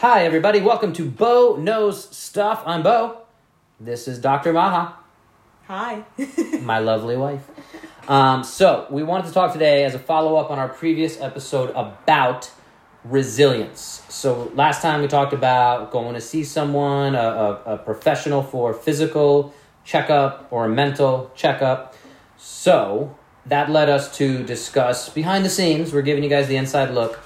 Hi, everybody. Welcome to Bo Knows Stuff. I'm Bo. This is Dr. Maha, Hi. my lovely wife. Um, so, we wanted to talk today as a follow up on our previous episode about resilience. So, last time we talked about going to see someone, a, a, a professional for physical checkup or a mental checkup. So, that led us to discuss behind the scenes. We're giving you guys the inside look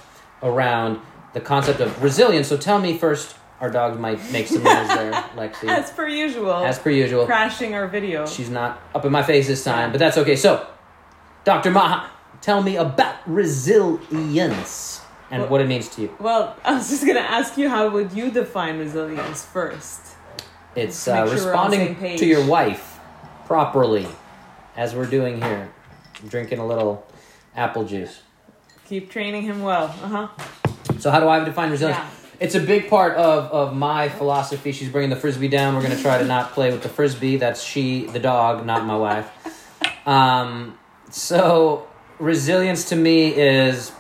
around the concept of resilience. So, tell me first, our dog might make some noise there, Lexi. As per usual. As per usual. crashing our video. She's not up in my face this time, but that's okay. So, Dr. Maha, tell me about resilience and Well- what it means to you. well, I was just gonna ask you how would you define resilience first? It's uh, sure we're on the same responding to your wife properly, as we're doing here, drinking a little apple juice. Keep training him well. Uh huh. So, how do I define resilience? Yeah. It's a big part of, of my philosophy. She's bringing the frisbee down. We're going to try to not play with the frisbee. That's she, the dog, not my wife. Um, so, resilience to me is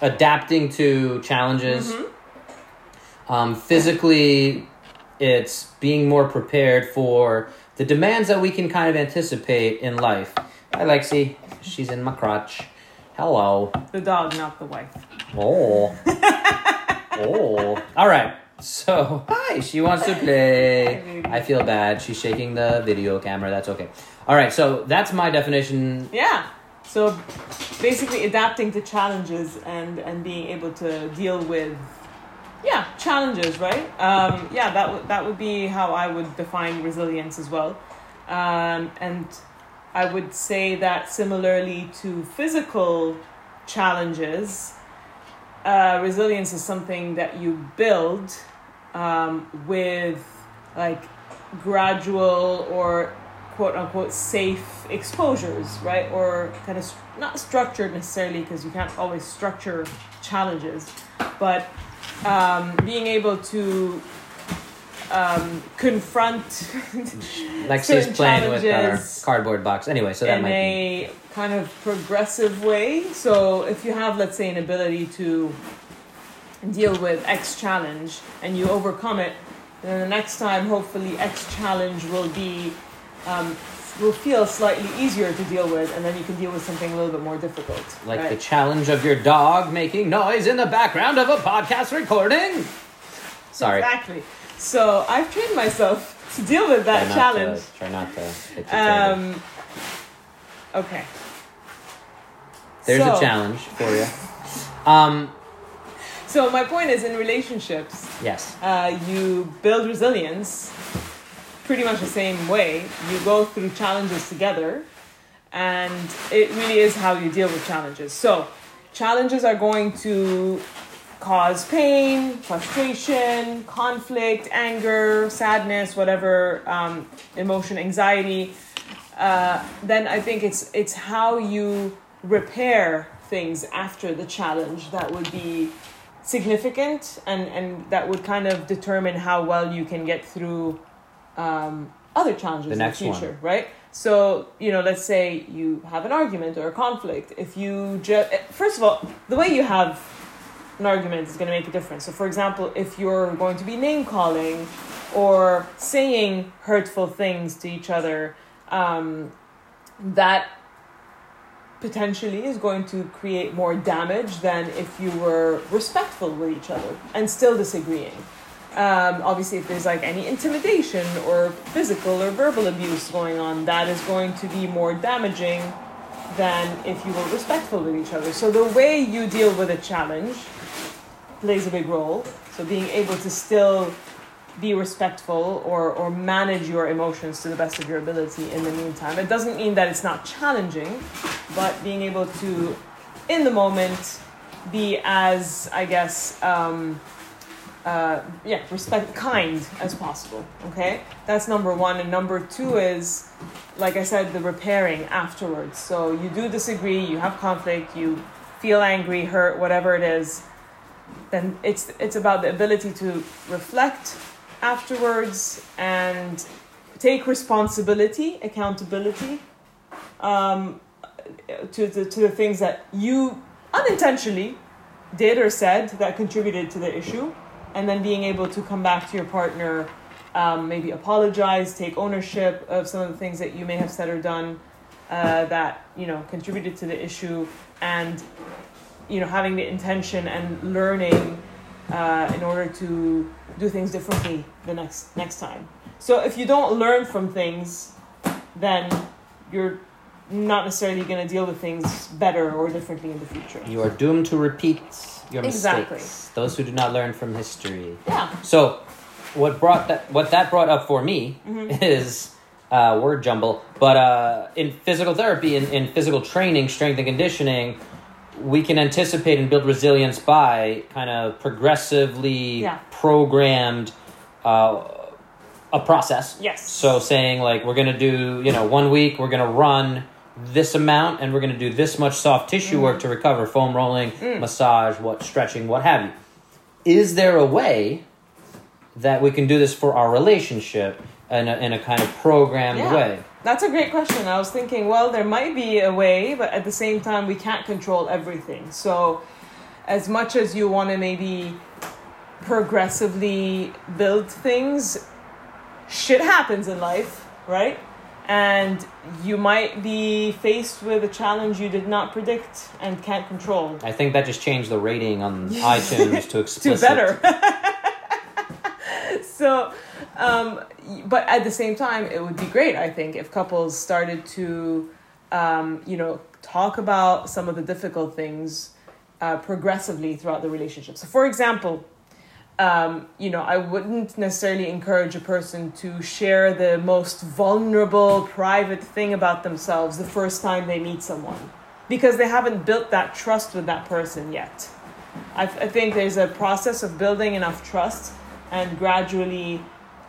adapting to challenges. Um, physically, it's being more prepared for the demands that we can kind of anticipate in life. Hi, Lexi. She's in my crotch. Hello. The dog, not the wife. Oh. oh. All right. So, hi, she wants to play. I feel bad. She's shaking the video camera. That's okay. All right. So, that's my definition. Yeah. So basically, adapting to challenges and and being able to deal with yeah challenges, right? Um, yeah, that would that would be how I would define resilience as well. Um, and I would say that similarly to physical challenges, uh, resilience is something that you build um, with like gradual or quote unquote safe exposures, right? Or kind of st- not structured necessarily because you can't always structure challenges, but um, being able to um, confront Lexi's Certain playing with our cardboard box. Anyway, so that in might be. a kind of progressive way. So if you have, let's say, an ability to deal with X challenge and you overcome it, then the next time, hopefully, X challenge will be um, will feel slightly easier to deal with, and then you can deal with something a little bit more difficult. Like right? the challenge of your dog making noise in the background of a podcast recording. Sorry. Exactly. So I've trained myself to deal with that Try challenge. To, try not to hit the table. Um, okay. There's so- a challenge for you. Um, So my point is, in relationships, yes. uh, you build resilience pretty much the same way. You go through challenges together, and it really is how you deal with challenges. So, challenges are going to cause pain, frustration, conflict, anger, sadness, whatever um, emotion, anxiety. Uh, then I think it's it's how you repair things after the challenge that would be significant and and that would kind of determine how well you can get through um, other challenges The in the one. future, right? So you know, let's say you have an argument or a conflict. If you just first of all, the way you have an argument is going to make a difference. So, for example, if you're going to be name calling or saying hurtful things to each other, um, that potentially is going to create more damage than if you were respectful with each other and still disagreeing. Um, obviously, if there's like any intimidation or physical or verbal abuse going on, that is going to be more damaging than if you were respectful with each other. So, the way you deal with a challenge plays a big role. So, being able to still be respectful or, or manage your emotions to the best of your ability in the meantime. It doesn't mean that it's not challenging, but being able to, in the moment, be as, I guess, um, uh, yeah, respect, kind as possible. Okay, that's number one, and number two is, like I said, the repairing afterwards. So you do disagree, you have conflict, you feel angry, hurt, whatever it is. Then it's it's about the ability to reflect afterwards and take responsibility, accountability um, to, the, to the things that you unintentionally did or said that contributed to the issue and then being able to come back to your partner, um, maybe apologize, take ownership of some of the things that you may have said or done uh, that you know contributed to the issue, and you know having the intention and learning uh, in order to do things differently the next next time. So if you don't learn from things, then you're not necessarily going to deal with things better or differently in the future. You are doomed to repeat your Exactly. mistakes. Those who do not learn from history. Yeah. So, what brought that? What that brought up for me Mm-hmm. is uh, word jumble. But uh, in physical therapy, in, in physical training, strength and conditioning, we can anticipate and build resilience by kind of progressively Yeah. programmed uh, a process. Yes. So saying like we're gonna do, you know, one week we're gonna run this amount and we're gonna do this much soft tissue work to recover, foam rolling, massage, what stretching, what have you. Is there a way that we can do this for our relationship in a, in a kind of programmed Yeah. way? That's a great question. I was thinking, well, there might be a way, but at the same time, we can't control everything. So, as much as you want to maybe progressively build things, shit happens in life, right? And you might be faced with a challenge you did not predict and can't control. I think that just changed the rating on iTunes to explicit. to better. so, um, but at the same time, it would be great, I think, if couples started to, um, you know, talk about some of the difficult things uh, progressively throughout the relationship. So, for example, um, you know, I wouldn't necessarily encourage a person to share the most vulnerable, private thing about themselves the first time they meet someone because they haven't built that trust with that person yet. I, I think there's a process of building enough trust and gradually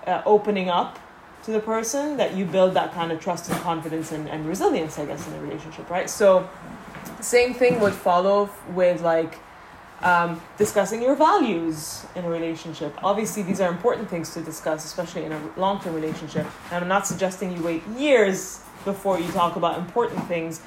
uh, opening up to the person that you build that kind of trust and confidence and, and resilience, I guess, in a relationship, right? So, same thing would follow with like um, discussing your values in a relationship. Obviously, these are important things to discuss, especially in a long term relationship. And I'm not suggesting you wait years before you talk about important things,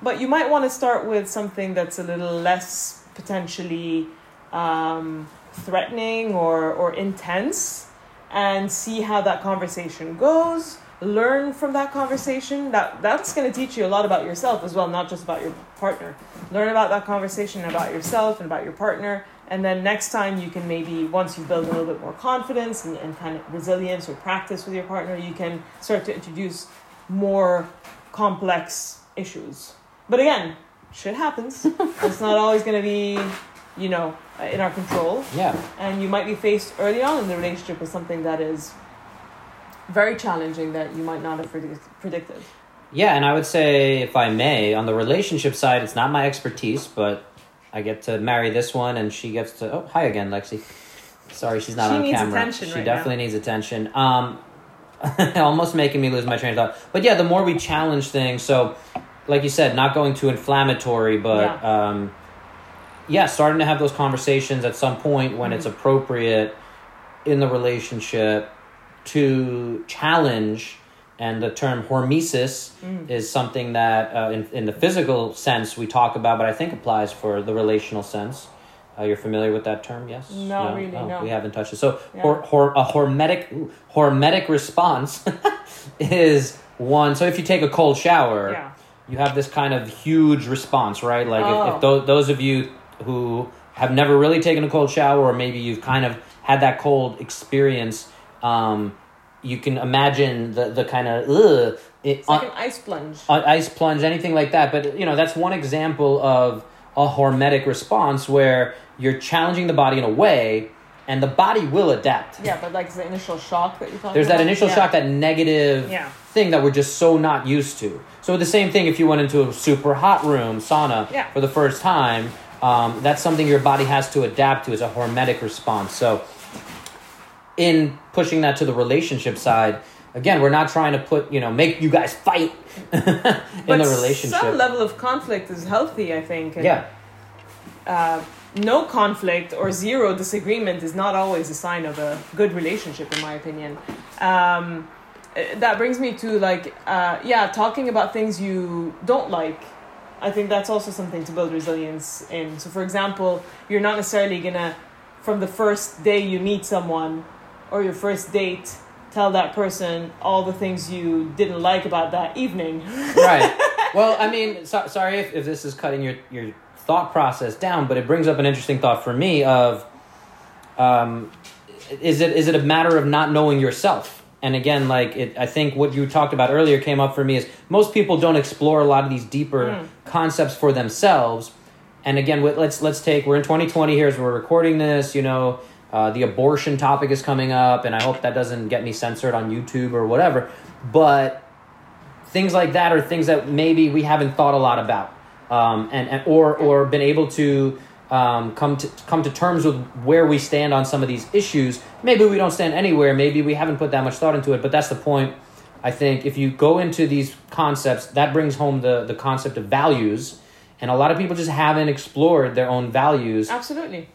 but you might want to start with something that's a little less potentially um, threatening or, or intense and see how that conversation goes learn from that conversation. That that's going to teach you a lot about yourself as well not just about your partner. Learn about that conversation about yourself and about your partner and then next time you can maybe once you build a little bit more confidence and, and kind of resilience or practice with your partner you can start to introduce more complex issues. But again shit happens. It's not always going to be you know in our control Yeah. and you might be faced early on in the relationship with something that is very challenging that you might not have predict- predicted. Yeah, and I would say, if I may, on the relationship side, it's not my expertise, but I get to marry this one, and she gets to. Oh, hi again, Lexi. Sorry, she's not She on needs camera. attention she right definitely needs attention. Um, almost making me lose my train of thought. But yeah, the more we challenge things, so like you said, not going too inflammatory, but Yeah. um, yeah, starting to have those conversations at some point when Mm-hmm. it's appropriate in the relationship to challenge. And the term hormesis Mm. is something that, uh, in, in the physical sense, we talk about, but I think applies for the relational sense. Uh, you're familiar with that term, yes? Not really, Oh, no. We haven't touched it. So, Yeah. hor, hor, a hormetic, ooh, hormetic response is one. So, if you take a cold shower, Yeah. you have this kind of huge response, right? Like, if, Oh. if those, those of you who have never really taken a cold shower, or maybe you've kind of had that cold experience, um, you can imagine the, the kind of, ugh, it, It's like an ice plunge. uh, ice plunge, anything like that. But you know, that's one example of a hormetic response where you're challenging the body in a way, and the body will adapt. Yeah, but like the initial shock that you talked There's about. that initial yeah. shock, that negative Yeah. thing that we're just so not used to. So the same thing if you went into a super hot room, sauna, Yeah. for the first time. Um, that's something your body has to adapt to. Is a hormetic response. So in pushing that to the relationship side. Again, we're not trying to put, you know, make you guys fight in the relationship. Some level of conflict is healthy, I think. and, yeah. Uh, no conflict or zero disagreement is not always a sign of a good relationship, in my opinion. Um, uh, that brings me to like, uh, yeah, talking about things you don't like. I think that's also something to build resilience in. So, for example, you're not necessarily gonna from the first day you meet someone or your first date tell that person all the things you didn't like about that evening. right. Well, I mean, so, sorry if, if this is cutting your, your thought process down, but it brings up an interesting thought for me of um, is it is it a matter of not knowing yourself? And again, like it, I think what you talked about earlier came up for me is most people don't explore a lot of these deeper Mm. concepts for themselves. And again, let's let's take we're in 2020 here as we're recording this. You know, uh, the abortion topic is coming up, and I hope that doesn't get me censored on YouTube or whatever. But things like that are things that maybe we haven't thought a lot about, um, and, and or or been able to um, come to come to terms with where we stand on some of these issues. Maybe we don't stand anywhere. Maybe we haven't put that much thought into it. But that's the point. I think if you go into these concepts, that brings home the the concept of values, and a lot of people just haven't explored their own values. Absolutely.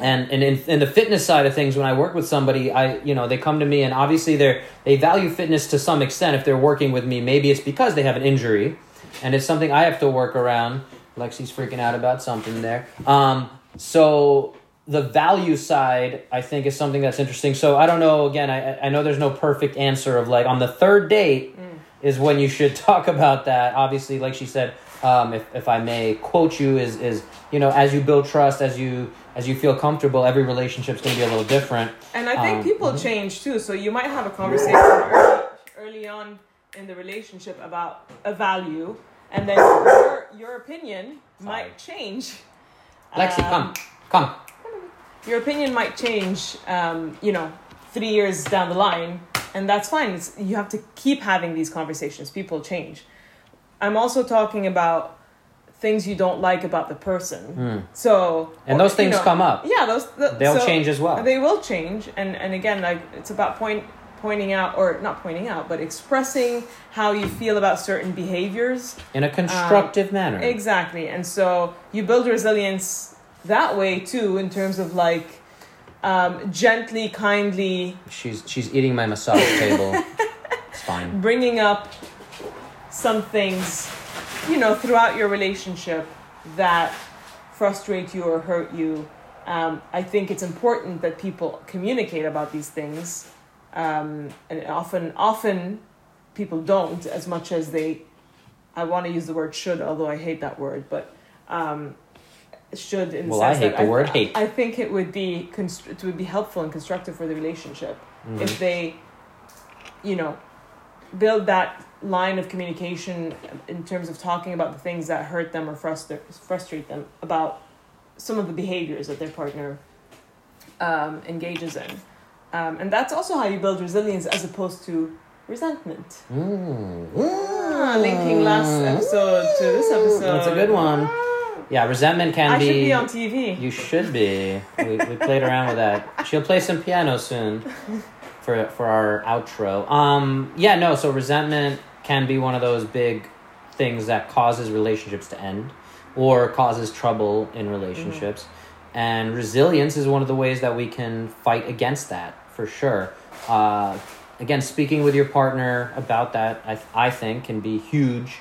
And and in, in the fitness side of things, when I work with somebody, I you know they come to me and obviously they're they value fitness to some extent. If they're working with me, maybe it's because they have an injury, and it's something I have to work around. Lexi's freaking out about something there. Um, so the value side, I think, is something that's interesting. So I don't know. Again, I I know there's no perfect answer of like on the third date is when you should talk about that. Obviously, like she said, um, if if I may quote you, is is you know as you build trust, as you as you feel comfortable, every relationship's going to be a little different. And I think Um, people change too. So you might have a conversation early, early on in the relationship about a value, and then your your opinion might change. Lexi, Um, come, come. Your opinion might change. Um, you know, three years down the line, and that's fine. It's, you have to keep having these conversations. People change. I'm also talking about things you don't like about the person. So Hmm. And or, those you things know, come up. Yeah, those th- They'll so- change as well. They will change, and and again, like it's about point pointing out or not pointing out, but expressing how you feel about certain behaviors. in a constructive manner. Exactly, and so you build resilience that way too, in terms of like um, gently, kindly She's she's eating my massage table. it's fine. bringing up some things, you know, throughout your relationship that frustrate you or hurt you. Um, I think it's important that people communicate about these things, um, and often, often people don't as much as they. I want to use the word should, although I hate that word, but um, should in Well, I hate that the word hate. I think it would be constr- it would be helpful and constructive for the relationship Mhm. if they, you know, build that line of communication in terms of talking about the things that hurt them or frustra- frustrate them about some of the behaviors that their partner um, engages in. Um, and that's also how you build resilience as opposed to resentment. Mm. Ah, linking last episode to this episode. That's a good one. Yeah, resentment can I be. should be on TV. You should be. We, we played around with that. She'll play some piano soon for for our outro. Um, yeah, no. So resentment can be one of those big things that causes relationships to end or causes trouble in relationships. And resilience is one of the ways that we can fight against that for sure. Uh, again, speaking with your partner about that, I I think can be huge,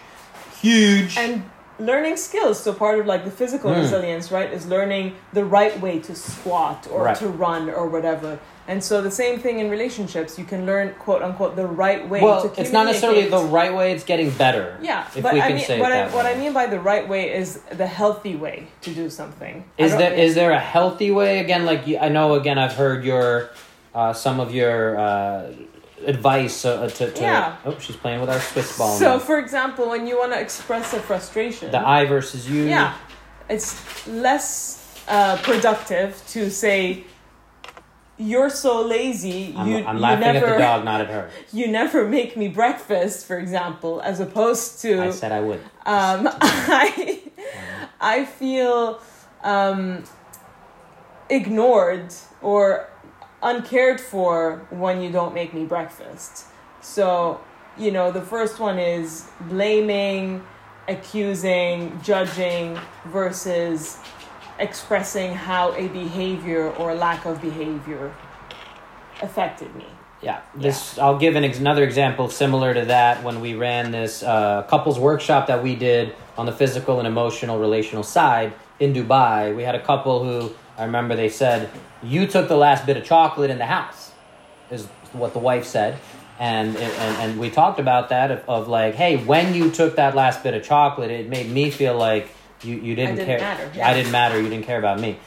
huge. and learning skills so part of like the physical Mm. resilience right is learning the right way to squat or Right. to run or whatever and so the same thing in relationships you can learn quote unquote the right way well, to it's not necessarily the right way. It's getting better. yeah if but we I can mean, what, I, what. I mean by the right way is the healthy way to do something Is there is there a healthy way? Again, like you- I know, again, I've heard your uh, some of your uh, advice uh, to, to. Yeah. Oh, she's playing with our Swiss ball. so now. for example when you want to express a frustration the I versus you. yeah it's less uh, productive to say you're so lazy I'm, you, I'm you laughing never at the dog, not at her. you never make me breakfast, for example, as opposed to I said I would. um, I I feel um, ignored or uncared for when you don't make me breakfast. So you know, the first one is blaming, accusing, judging versus expressing how a behavior or a lack of behavior affected me. Yeah, this I'll give an ex- another example similar to that when we ran this uh, couples workshop that we did on the physical and emotional relational side in Dubai. We had a couple who I remember they said, "You took the last bit of chocolate in the house," is what the wife said, and and and we talked about that of, of like, hey, when you took that last bit of chocolate, it made me feel like you you didn't, didn't care. matter, I didn't matter. You didn't care about me.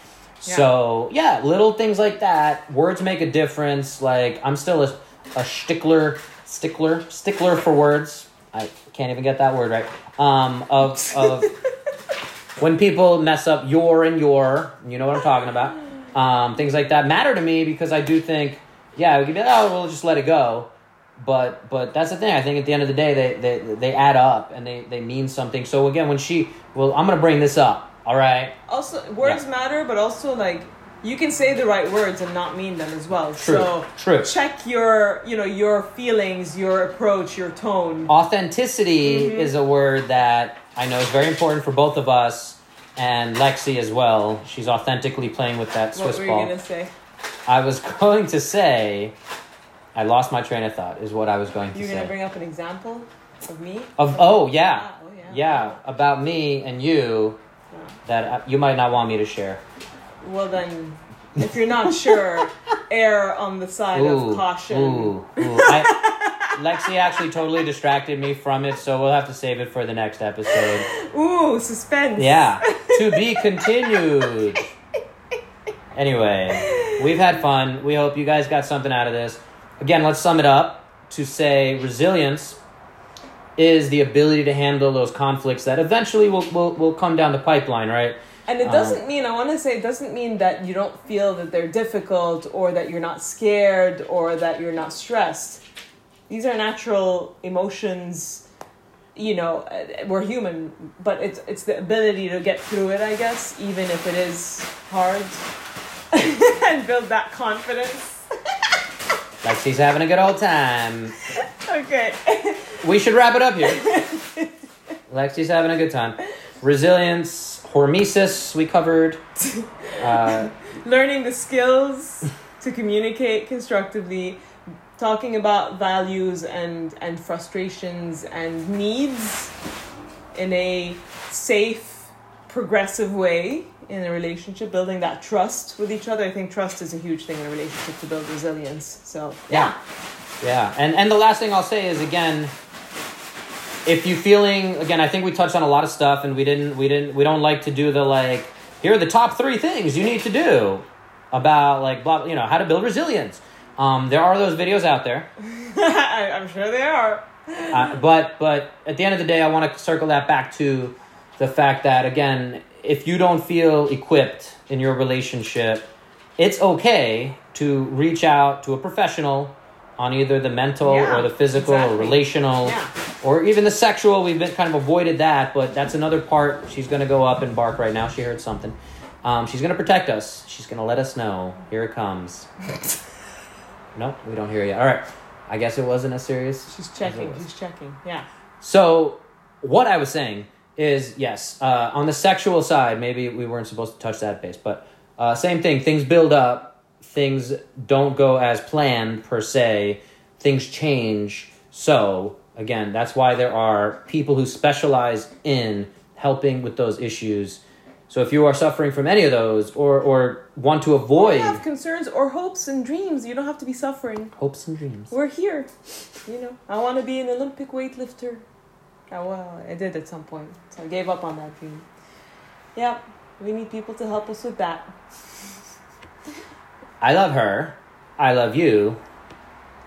So yeah, little things like that. Words make a difference. Like I'm still a, a stickler, stickler, stickler for words. I can't even get that word right. Um, of of when people mess up your and your, you know what I'm talking about. Um, things like that matter to me because I do think, yeah, we could be like, oh, we'll just let it go. But but that's the thing. I think at the end of the day, they they, they add up and they, they mean something. So again, when she, well, I'm gonna bring this up. All right. Also, words Yeah. matter, but also like you can say the right words and not mean them as well. True, So true. check your you know your feelings, your approach, your tone. Authenticity Mm-hmm. is a word that I know is very important for both of us and Lexi as well. She's authentically playing with that Swiss ball. what were you ball. gonna say? I was going to say, I lost my train of thought. Is what I was going to say. You're gonna bring up an example of me. of oh yeah, Ah, oh, yeah. yeah, about me and you Yeah. that uh, you might not want me to share. Well then, if you're not sure, err on the side Ooh, of caution. ooh, ooh. I, Lexi actually totally distracted me from it, so we'll have to save it for the next episode. Ooh, suspense. Yeah, to be continued. Anyway, we've had fun. We hope you guys got something out of this. Again, let's sum it up to say resilience is the ability to handle those conflicts that eventually will, will, will come down the pipeline, right? And it Um, doesn't mean, I want to say, it doesn't mean that you don't feel that they're difficult or that you're not scared or that you're not stressed. These are natural emotions, you know, we're human, but it's, it's the ability to get through it, I guess, even if it is hard, and build that confidence. Lexi's having a good old time. Okay. We should wrap it up here. Lexi's having a good time. Resilience, hormesis, we covered. Uh, Learning the skills to communicate constructively, talking about values and, and frustrations and needs in a safe, progressive way in a relationship, building that trust with each other. I think trust is a huge thing in a relationship to build resilience. So, Yeah. Yeah, and and the last thing I'll say is again, if you feeling again, I think we touched on a lot of stuff, and we didn't we didn't we don't like to do the like here are the top three things you need to do about like blah you know how to build resilience. Um, there are those videos out there, I, I'm sure they are. uh, but but at the end of the day, I want to circle that back to the fact that again, if you don't feel equipped in your relationship, it's okay to reach out to a professional on either the mental Yeah, or the physical or relational Yeah. or even the sexual. We've been kind of avoided that, but that's another part. She's going to go up and bark right now. She heard something. Um, she's going to protect us. She's going to let us know. Here it comes. nope, we don't hear you. All right. I guess it wasn't as serious. She's checking. She's checking. Yeah. So, what I was saying is yes, uh, on the sexual side, maybe we weren't supposed to touch that base, but uh, same thing. Things build up, things don't go as planned per se, things change. So, again, that's why there are people who specialize in helping with those issues. So, if you are suffering from any of those or, or want to avoid have concerns or hopes and dreams. You don't have to be suffering. hopes and dreams, We're here. You know, I want to be an Olympic weightlifter. Oh, well, I did at some point, so I gave up on that dream. Yeah, we need people to help us with that. I love her. I love you.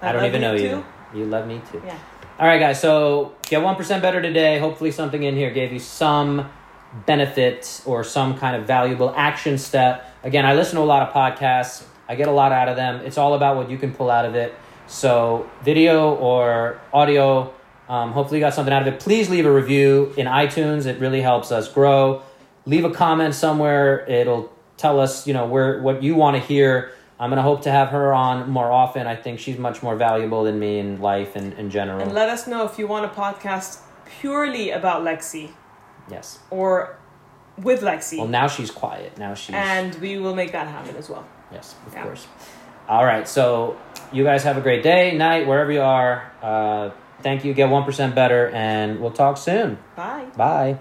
I, don't love even know too. you. You love me too. Yeah. All right, guys. So get one percent better today. Hopefully, something in here gave you some benefit or some kind of valuable action step. Again, I listen to a lot of podcasts. I get a lot out of them. It's all about what you can pull out of it. So, video or audio. Um, hopefully, you got something out of it. Please leave a review in iTunes. It really helps us grow. Leave a comment somewhere. It'll tell us, you know, where what you want to hear. I'm gonna hope to have her on more often. I think she's much more valuable than me in life and in general. And let us know if you want a podcast purely about Lexi yes. or with Lexi, Well, now she's quiet. Now she's and we will make that happen as well. yes, of Yeah. course. All right. So you guys have a great day, night, wherever you are. Uh, thank you. Get one percent better, and we'll talk soon. Bye. Bye.